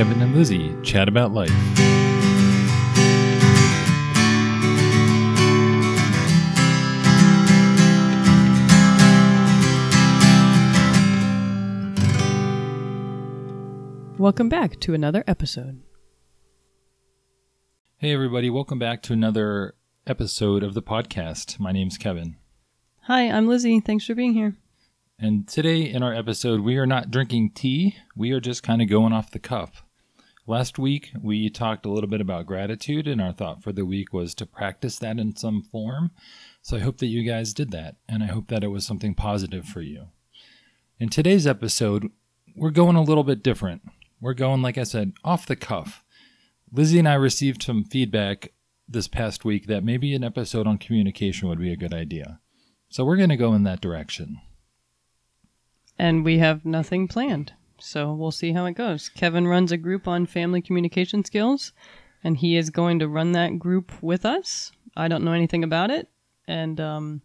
Kevin and Lizzie chat about life. Welcome back to another episode. Hey, everybody, welcome back to another episode of the podcast. My name's Kevin. Hi, I'm Lizzie. Thanks for being here. And today in our episode, we are not drinking tea, we are just kind of going off the cuff. Last week, we talked a little bit about gratitude, and our thought for the week was to practice that in some form. So I hope that you guys did that, and I hope that it was something positive for you. In today's episode, we're going a little bit different. We're going, like I said, off the cuff. Lizzie and I received some feedback this past week that maybe an episode on communication would be a good idea. So we're going to go in that direction. And we have nothing planned. So we'll see how it goes. Kevin runs a group on family communication skills, and he is going to run that group with us. I don't know anything about it, and um,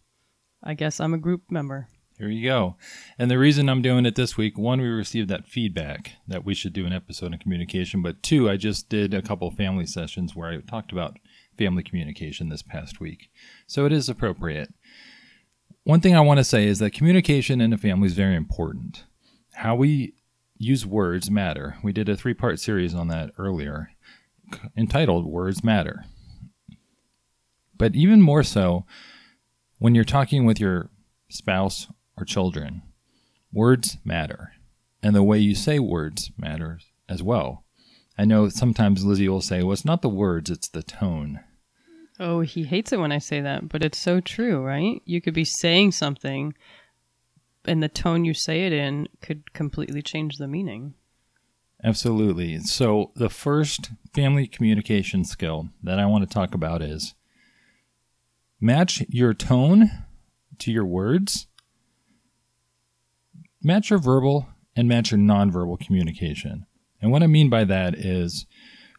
I guess I'm a group member. Here you go. And the reason I'm doing it this week, one, we received that feedback that we should do an episode on communication, but two, I just did a couple family sessions where I talked about family communication this past week. So it is appropriate. One thing I want to say is that communication in a family is very important. How we use words matter. We did a three part series on that earlier entitled Words Matter. But even more so, when you're talking with your spouse or children. Words matter, and the way you say words matters as well. I know sometimes Lizzie will say, well, it's not the words, it's the tone. Oh, he hates it when I say that, but it's so true, right? You could be saying something, and the tone you say it in could completely change the meaning. Absolutely. So, the first family communication skill that I want to talk about is match your tone to your words match your verbal and match your nonverbal communication. And what I mean by that is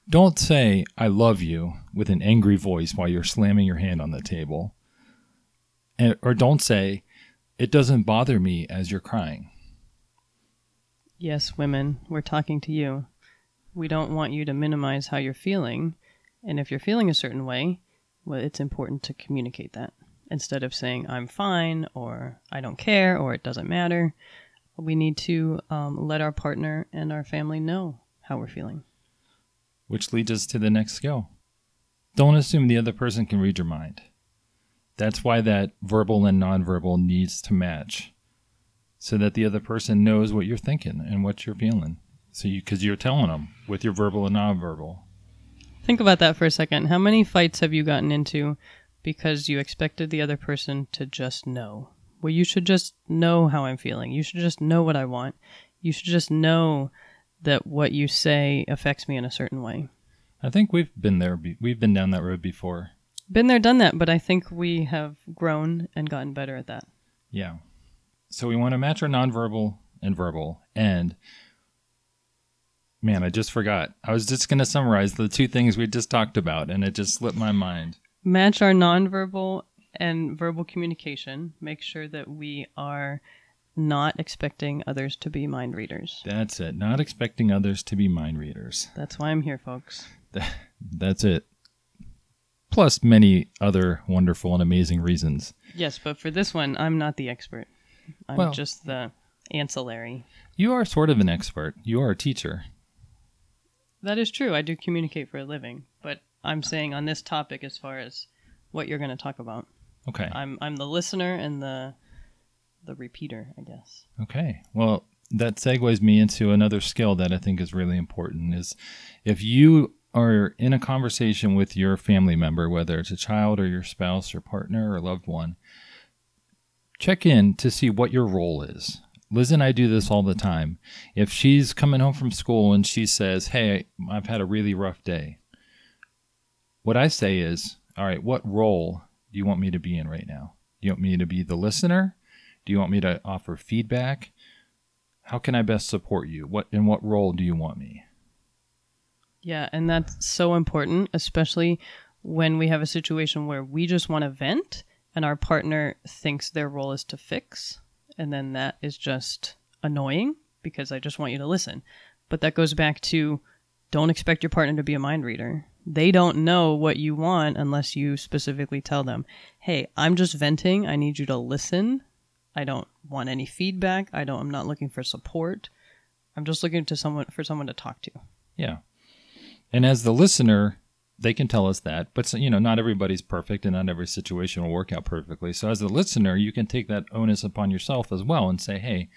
don't say, I love you with an angry voice while you're slamming your hand on the table. And, or don't say, it doesn't bother me as you're crying. Yes, women, we're talking to you. We don't want you to minimize how you're feeling. And if you're feeling a certain way, well, it's important to communicate that instead of saying, I'm fine, or I don't care, or it doesn't matter we need to um, let our partner and our family know how we're feeling. Which leads us to the next skill. Don't assume the other person can read your mind. That's why that verbal and nonverbal needs to match so that the other person knows what you're thinking and what you're feeling. So you cuz you're telling them with your verbal and nonverbal. Think about that for a second. How many fights have you gotten into because you expected the other person to just know? Well, you should just know how I'm feeling. You should just know what I want. You should just know that what you say affects me in a certain way. I think we've been there. We've been down that road before. Been there, done that, but I think we have grown and gotten better at that. Yeah. So we want to match our nonverbal and verbal. And man, I just forgot. I was just going to summarize the two things we just talked about, and it just slipped my mind. Match our nonverbal and verbal communication, make sure that we are not expecting others to be mind readers. That's it. Not expecting others to be mind readers. That's why I'm here, folks. That's it. Plus many other wonderful and amazing reasons. Yes, but for this one, I'm not the expert. I'm well, just the ancillary. You are sort of an expert. You are a teacher. That is true. I do communicate for a living, but I'm saying on this topic as far as what you're going to talk about. Okay. I'm I'm the listener and the the repeater, I guess. Okay. Well, that segues me into another skill that I think is really important is if you are in a conversation with your family member, whether it's a child or your spouse or partner or loved one, check in to see what your role is. Liz and I do this all the time. If she's coming home from school and she says, Hey, I've had a really rough day, what I say is, All right, what role do you want me to be in right now? Do you want me to be the listener? Do you want me to offer feedback? How can I best support you? What in what role do you want me? Yeah, and that's so important, especially when we have a situation where we just want to vent and our partner thinks their role is to fix, and then that is just annoying because I just want you to listen. But that goes back to don't expect your partner to be a mind reader. They don't know what you want unless you specifically tell them, "Hey, I'm just venting. I need you to listen. I don't want any feedback. I don't I'm not looking for support. I'm just looking to someone for someone to talk to." Yeah. And as the listener, they can tell us that, but you know, not everybody's perfect and not every situation will work out perfectly. So as the listener, you can take that onus upon yourself as well and say, "Hey,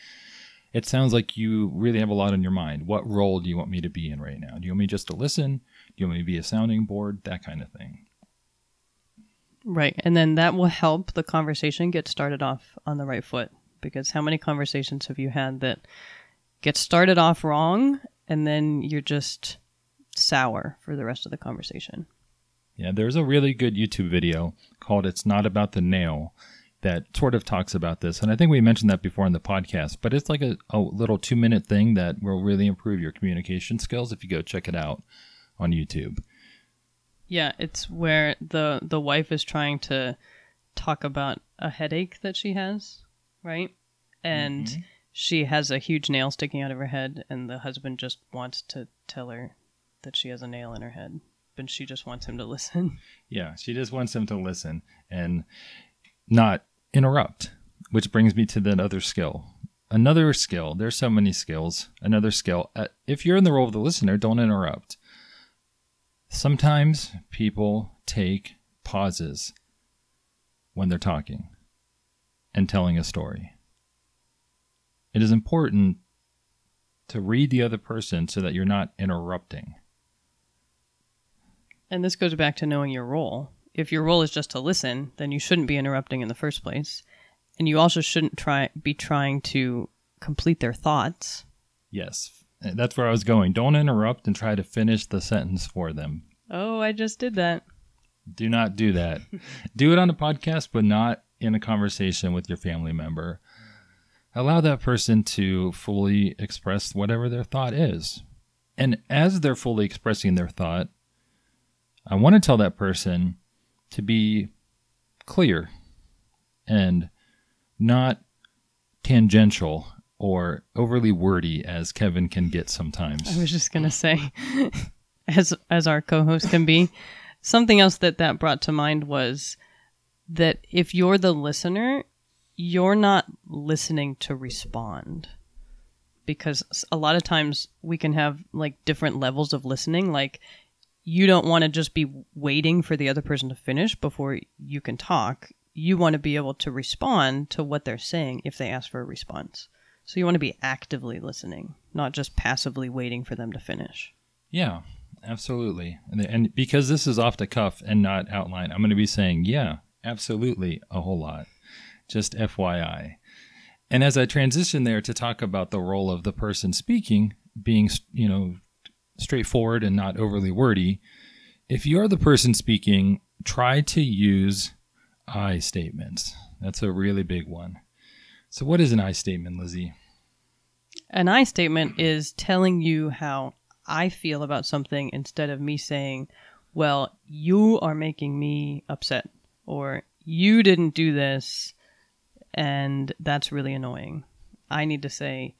it sounds like you really have a lot on your mind. What role do you want me to be in right now? Do you want me just to listen? Do you want me to be a sounding board? That kind of thing. Right. And then that will help the conversation get started off on the right foot. Because how many conversations have you had that get started off wrong and then you're just sour for the rest of the conversation? Yeah, there's a really good YouTube video called It's Not About the Nail that sort of talks about this. And I think we mentioned that before in the podcast, but it's like a, a little two minute thing that will really improve your communication skills if you go check it out on YouTube. Yeah, it's where the the wife is trying to talk about a headache that she has, right? And mm-hmm. she has a huge nail sticking out of her head and the husband just wants to tell her that she has a nail in her head, but she just wants him to listen. Yeah, she just wants him to listen and not interrupt, which brings me to that other skill. Another skill, there's so many skills. Another skill, uh, if you're in the role of the listener, don't interrupt. Sometimes people take pauses when they're talking and telling a story. It is important to read the other person so that you're not interrupting. And this goes back to knowing your role if your role is just to listen, then you shouldn't be interrupting in the first place. And you also shouldn't try be trying to complete their thoughts. Yes. That's where I was going. Don't interrupt and try to finish the sentence for them. Oh, I just did that. Do not do that. do it on a podcast, but not in a conversation with your family member. Allow that person to fully express whatever their thought is. And as they're fully expressing their thought, I want to tell that person to be clear and not tangential or overly wordy as Kevin can get sometimes. I was just going to say as as our co-host can be. Something else that that brought to mind was that if you're the listener, you're not listening to respond. Because a lot of times we can have like different levels of listening. Like you don't want to just be waiting for the other person to finish before you can talk. You want to be able to respond to what they're saying if they ask for a response. So you want to be actively listening, not just passively waiting for them to finish. Yeah, absolutely. And, and because this is off the cuff and not outlined, I'm going to be saying, yeah, absolutely, a whole lot. Just FYI. And as I transition there to talk about the role of the person speaking, being, you know, straightforward and not overly wordy. If you're the person speaking, try to use I statements. That's a really big one. So, what is an I statement, Lizzie? An I statement is telling you how I feel about something instead of me saying, well, you are making me upset, or you didn't do this, and that's really annoying. I need to say,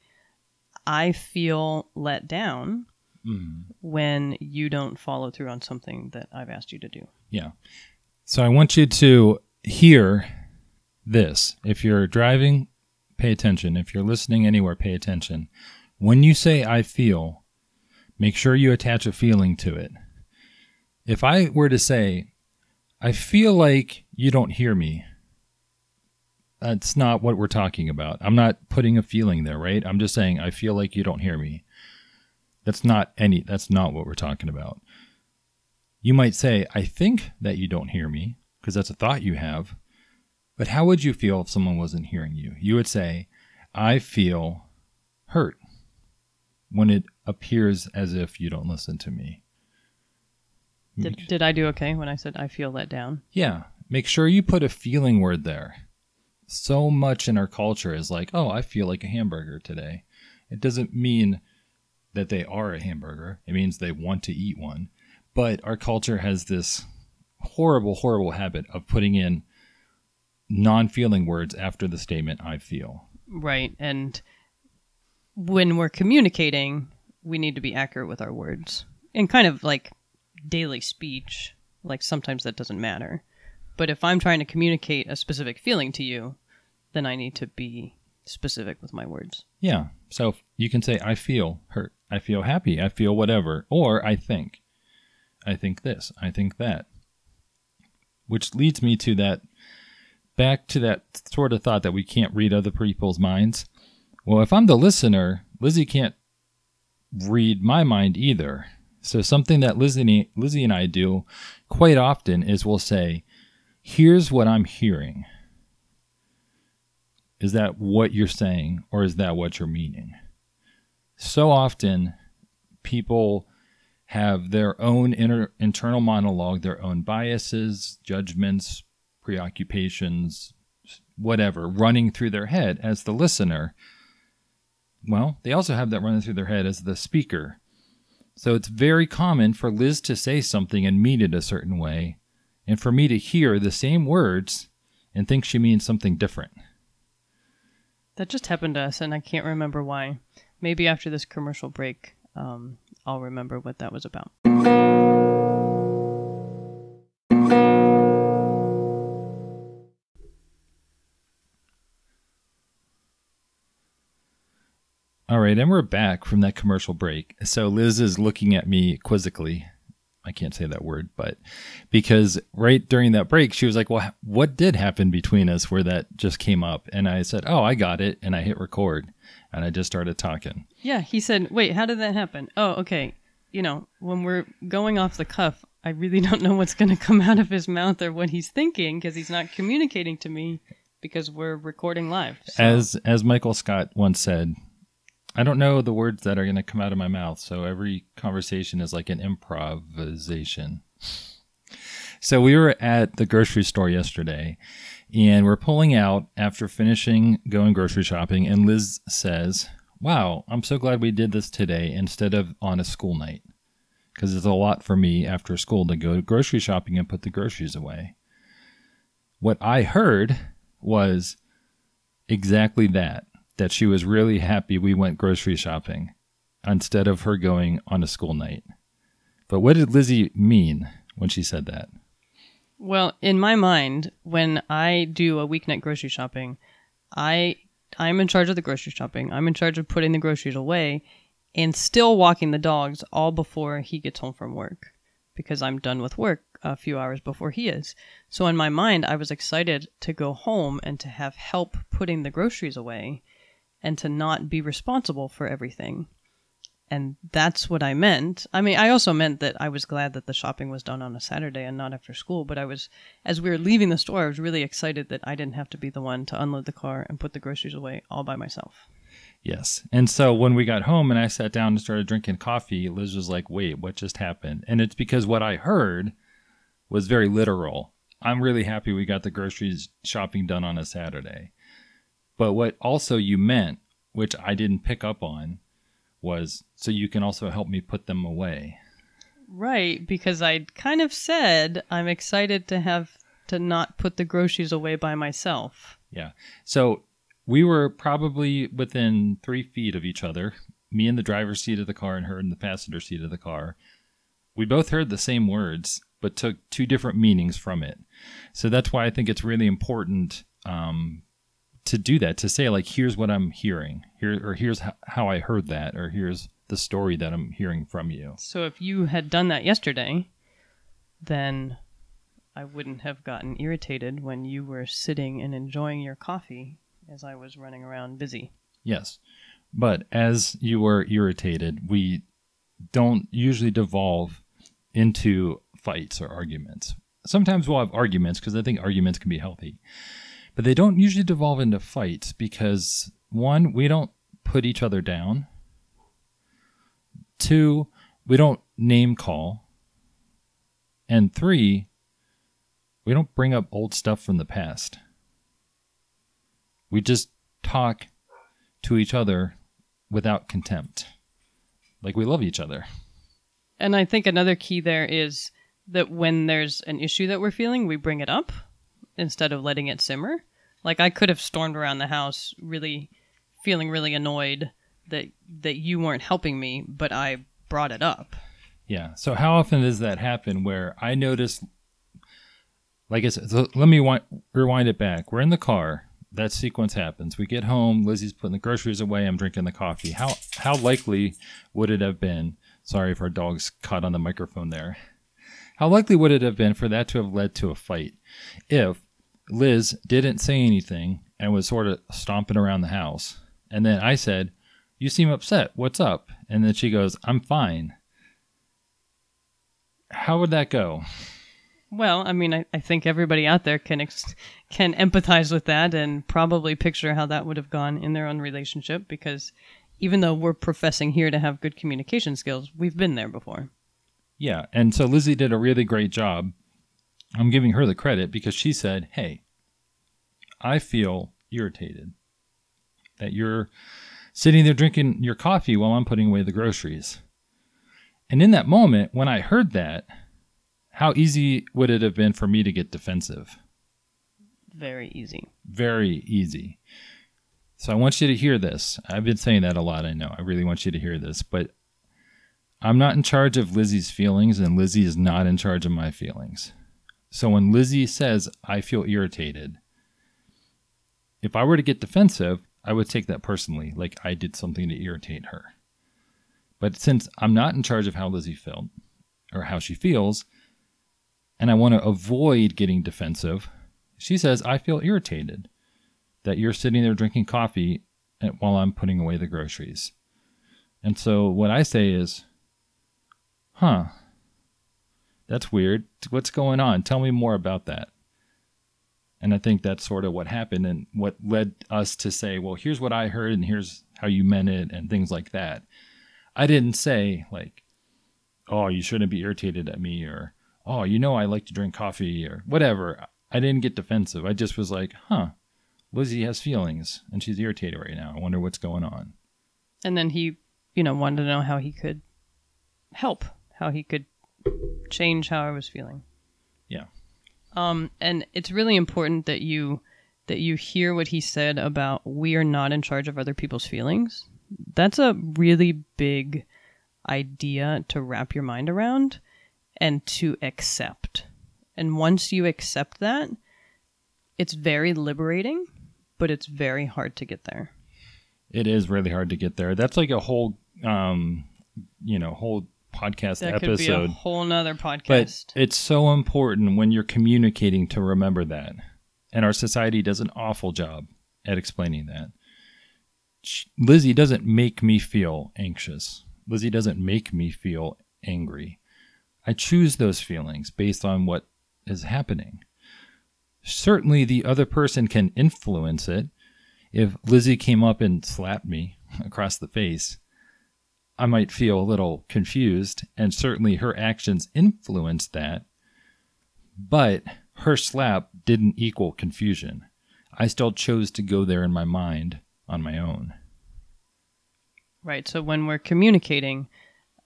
I feel let down mm. when you don't follow through on something that I've asked you to do. Yeah. So I want you to hear this. If you're driving, pay attention. If you're listening anywhere, pay attention. When you say I feel, make sure you attach a feeling to it. If I were to say, I feel like you don't hear me, that's not what we're talking about. I'm not putting a feeling there, right? I'm just saying, I feel like you don't hear me. That's not any that's not what we're talking about. You might say, I think that you don't hear me, because that's a thought you have. But how would you feel if someone wasn't hearing you? You would say, I feel hurt when it appears as if you don't listen to me. Did, did I do okay when I said I feel let down? Yeah. Make sure you put a feeling word there. So much in our culture is like, oh, I feel like a hamburger today. It doesn't mean that they are a hamburger. It means they want to eat one. But our culture has this horrible, horrible habit of putting in non feeling words after the statement, I feel. Right. And when we're communicating, we need to be accurate with our words. in kind of like daily speech, like sometimes that doesn't matter. But if I'm trying to communicate a specific feeling to you, then I need to be specific with my words. Yeah. So you can say, I feel hurt. I feel happy. I feel whatever. Or I think. I think this. I think that. Which leads me to that, back to that sort of thought that we can't read other people's minds. Well, if I'm the listener, Lizzie can't read my mind either. So something that Lizzie, Lizzie and I do quite often is we'll say, here's what I'm hearing. Is that what you're saying or is that what you're meaning? So often people have their own inner, internal monologue, their own biases, judgments, preoccupations, whatever, running through their head as the listener. Well, they also have that running through their head as the speaker. So it's very common for Liz to say something and mean it a certain way, and for me to hear the same words and think she means something different. That just happened to us, and I can't remember why. Maybe after this commercial break, um, I'll remember what that was about. All right, and we're back from that commercial break. So Liz is looking at me quizzically. I can't say that word, but because right during that break, she was like, Well, what did happen between us where that just came up? And I said, Oh, I got it. And I hit record and I just started talking. Yeah, he said, Wait, how did that happen? Oh, okay. You know, when we're going off the cuff, I really don't know what's going to come out of his mouth or what he's thinking because he's not communicating to me because we're recording live. So. As as Michael Scott once said, I don't know the words that are going to come out of my mouth, so every conversation is like an improvisation. So we were at the grocery store yesterday, and we're pulling out after finishing going grocery shopping, and Liz says, "Wow, I'm so glad we did this today instead of on a school night." Because it's a lot for me after school to go grocery shopping and put the groceries away. What I heard was exactly that that she was really happy we went grocery shopping instead of her going on a school night. But what did Lizzie mean when she said that? Well, in my mind, when I do a weeknight grocery shopping, I I'm in charge of the grocery shopping. I'm in charge of putting the groceries away and still walking the dogs all before he gets home from work because I'm done with work a few hours before he is. So in my mind, I was excited to go home and to have help putting the groceries away and to not be responsible for everything. And that's what I meant. I mean, I also meant that I was glad that the shopping was done on a Saturday and not after school. But I was, as we were leaving the store, I was really excited that I didn't have to be the one to unload the car and put the groceries away all by myself. Yes. And so when we got home and I sat down and started drinking coffee, Liz was like, wait, what just happened? And it's because what I heard was very literal. I'm really happy we got the groceries shopping done on a Saturday. But what also you meant, which I didn't pick up on, was so you can also help me put them away. Right, because I kind of said I'm excited to have to not put the groceries away by myself. Yeah. So we were probably within three feet of each other, me in the driver's seat of the car and her in the passenger seat of the car. We both heard the same words, but took two different meanings from it. So that's why I think it's really important um, to do that to say like here's what i'm hearing. Here or here's how i heard that or here's the story that i'm hearing from you. So if you had done that yesterday then i wouldn't have gotten irritated when you were sitting and enjoying your coffee as i was running around busy. Yes. But as you were irritated we don't usually devolve into fights or arguments. Sometimes we'll have arguments because i think arguments can be healthy but they don't usually devolve into fights because one, we don't put each other down. Two, we don't name call. And three, we don't bring up old stuff from the past. We just talk to each other without contempt. Like we love each other. And I think another key there is that when there's an issue that we're feeling, we bring it up instead of letting it simmer. Like I could have stormed around the house really feeling really annoyed that that you weren't helping me, but I brought it up. Yeah. So how often does that happen where I notice, like I said, so let me wi- rewind it back. We're in the car. That sequence happens. We get home. Lizzie's putting the groceries away. I'm drinking the coffee. How how likely would it have been? Sorry if our dog's caught on the microphone there. How likely would it have been for that to have led to a fight if Liz didn't say anything and was sort of stomping around the house? And then I said, You seem upset. What's up? And then she goes, I'm fine. How would that go? Well, I mean, I, I think everybody out there can ex- can empathize with that and probably picture how that would have gone in their own relationship because even though we're professing here to have good communication skills, we've been there before. Yeah. And so Lizzie did a really great job. I'm giving her the credit because she said, Hey, I feel irritated that you're sitting there drinking your coffee while I'm putting away the groceries. And in that moment, when I heard that, how easy would it have been for me to get defensive? Very easy. Very easy. So I want you to hear this. I've been saying that a lot, I know. I really want you to hear this, but I'm not in charge of Lizzie's feelings, and Lizzie is not in charge of my feelings. So when Lizzie says, I feel irritated, if I were to get defensive, I would take that personally, like I did something to irritate her. But since I'm not in charge of how Lizzie felt or how she feels, and I want to avoid getting defensive, she says, I feel irritated that you're sitting there drinking coffee while I'm putting away the groceries. And so what I say is, huh, that's weird. What's going on? Tell me more about that. And I think that's sort of what happened and what led us to say, well, here's what I heard and here's how you meant it and things like that. I didn't say, like, oh, you shouldn't be irritated at me or, oh, you know, I like to drink coffee or whatever. I didn't get defensive. I just was like, huh, Lizzie has feelings and she's irritated right now. I wonder what's going on. And then he, you know, wanted to know how he could help, how he could change how I was feeling. Yeah. Um, and it's really important that you that you hear what he said about we are not in charge of other people's feelings. That's a really big idea to wrap your mind around and to accept. And once you accept that, it's very liberating, but it's very hard to get there. It is really hard to get there. That's like a whole, um, you know, whole podcast That episode. could be a whole nother but it's so important when you're communicating to remember that. And our society does an awful job at explaining that. Lizzie doesn't make me feel anxious. Lizzie doesn't make me feel angry. I choose those feelings based on what is happening. Certainly, the other person can influence it. If Lizzie came up and slapped me across the face, I might feel a little confused, and certainly her actions influenced that. But her slap didn't equal confusion. I still chose to go there in my mind on my own. Right. So when we're communicating,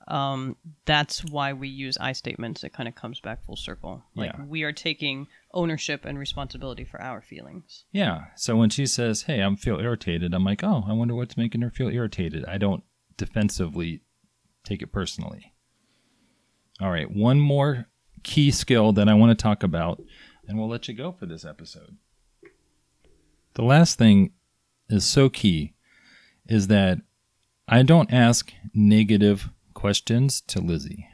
um, that's why we use I statements. It kind of comes back full circle. Like Yeah. we are taking ownership and responsibility for our feelings. Yeah. So when she says, "Hey, I'm feel irritated," I'm like, "Oh, I wonder what's making her feel irritated." I don't defensively take it personally. All right, one more key skill that I want to talk about, and we'll let you go for this episode. The last thing is so key is that I don't ask negative questions to Lizzie.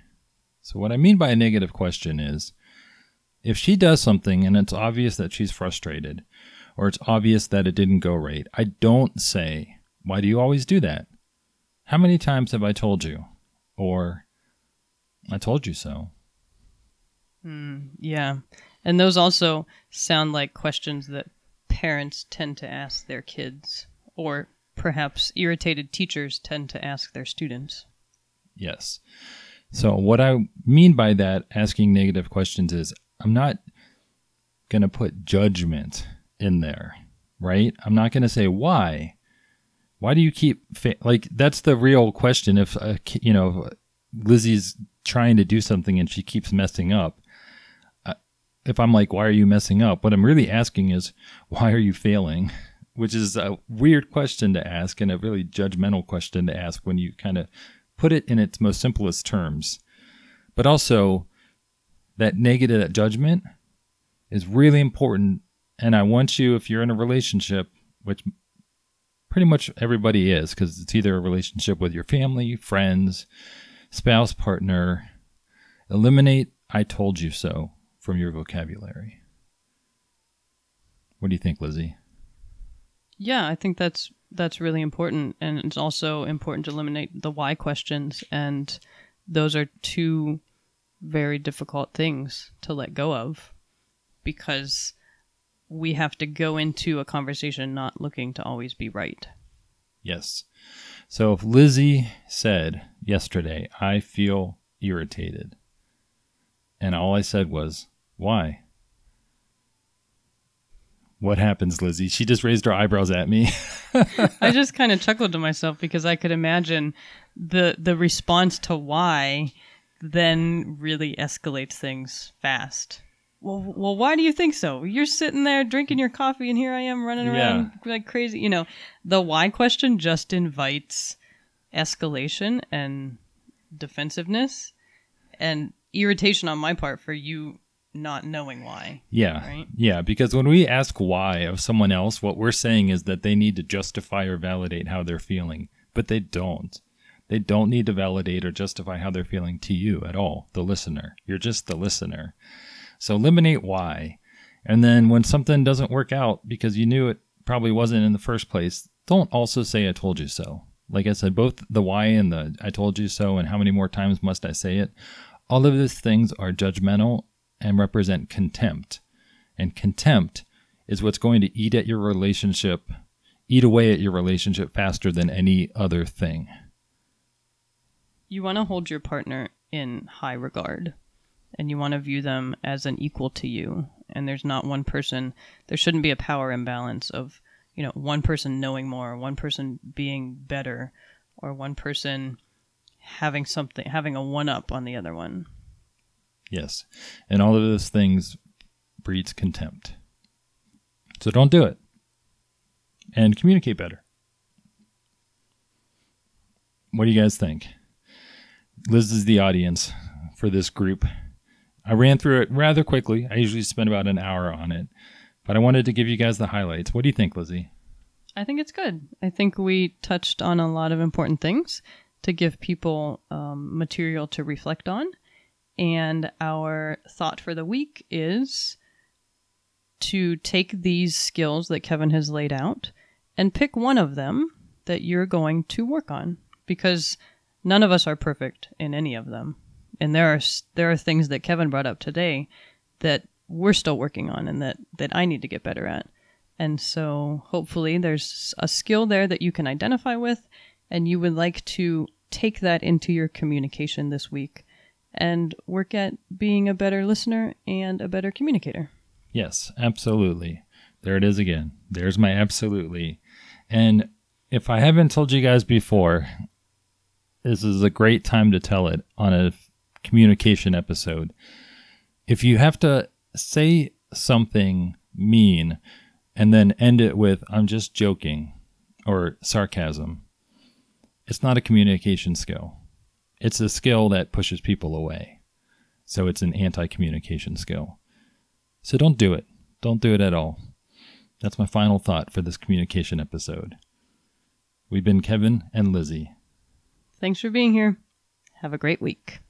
So what I mean by a negative question is if she does something and it's obvious that she's frustrated or it's obvious that it didn't go right, I don't say, Why do you always do that? How many times have I told you? Or, I told you so. Hmm, yeah. And those also sound like questions that parents tend to ask their kids, or perhaps irritated teachers tend to ask their students. Yes. So, what I mean by that, asking negative questions, is I'm not going to put judgment in there, right? I'm not going to say why. Why do you keep fa-? like that's the real question? If uh, you know Lizzie's trying to do something and she keeps messing up, uh, if I'm like, why are you messing up? What I'm really asking is, why are you failing? Which is a weird question to ask and a really judgmental question to ask when you kind of put it in its most simplest terms. But also, that negative that judgment is really important. And I want you, if you're in a relationship, which pretty much everybody is, because it's either a relationship with your family, friends, spouse, partner, eliminate I told you so from your vocabulary. What do you think, Lizzie? Yeah, I think that's that's really important and it's also important to eliminate the why questions and those are two very difficult things to let go of because we have to go into a conversation not looking to always be right. Yes. So if Lizzie said yesterday, I feel irritated, and all I said was, why? What happens, Lizzie? She just raised her eyebrows at me. I just kind of chuckled to myself because I could imagine the the response to why then really escalates things fast. Well, well, why do you think so? You're sitting there drinking your coffee, and here I am running around yeah. like crazy. You know, the why question just invites escalation and defensiveness and irritation on my part for you not knowing why. Yeah. Right? Yeah. Because when we ask why of someone else, what we're saying is that they need to justify or validate how they're feeling, but they don't. They don't need to validate or justify how they're feeling to you at all, the listener. You're just the listener. So eliminate why. And then when something doesn't work out because you knew it probably wasn't in the first place, don't also say, I told you so. Like I said, both the why and the I told you so and how many more times must I say it, all of these things are judgmental and represent contempt. And contempt is what's going to eat at your relationship, eat away at your relationship faster than any other thing. You want to hold your partner in high regard and you want to view them as an equal to you. And there's not one person, there shouldn't be a power imbalance of, you know, one person knowing more, one person being better, or one person having something, having a one up on the other one. Yes. And all of those things breeds contempt. So don't do it. And communicate better. What do you guys think? Liz is the audience for this group. I ran through it rather quickly. I usually spend about an hour on it, but I wanted to give you guys the highlights. What do you think, Lizzie? I think it's good. I think we touched on a lot of important things to give people um, material to reflect on. And our thought for the week is to take these skills that Kevin has laid out and pick one of them that you're going to work on because none of us are perfect in any of them. And there are there are things that Kevin brought up today that we're still working on and that that I need to get better at. And so hopefully there's a skill there that you can identify with and you would like to take that into your communication this week and work at being a better listener and a better communicator. Yes, absolutely. There it is again. There's my absolutely. And if I haven't told you guys before, this is a great time to tell it on a communication episode. If you have to say something mean and then end it with, I'm just joking or sarcasm, it's not a communication skill. It's a skill that pushes people away. So it's an anti communication skill. So don't do it. Don't do it at all. That's my final thought for this communication episode. We've been Kevin and Lizzie. Thanks for being here. Have a great week.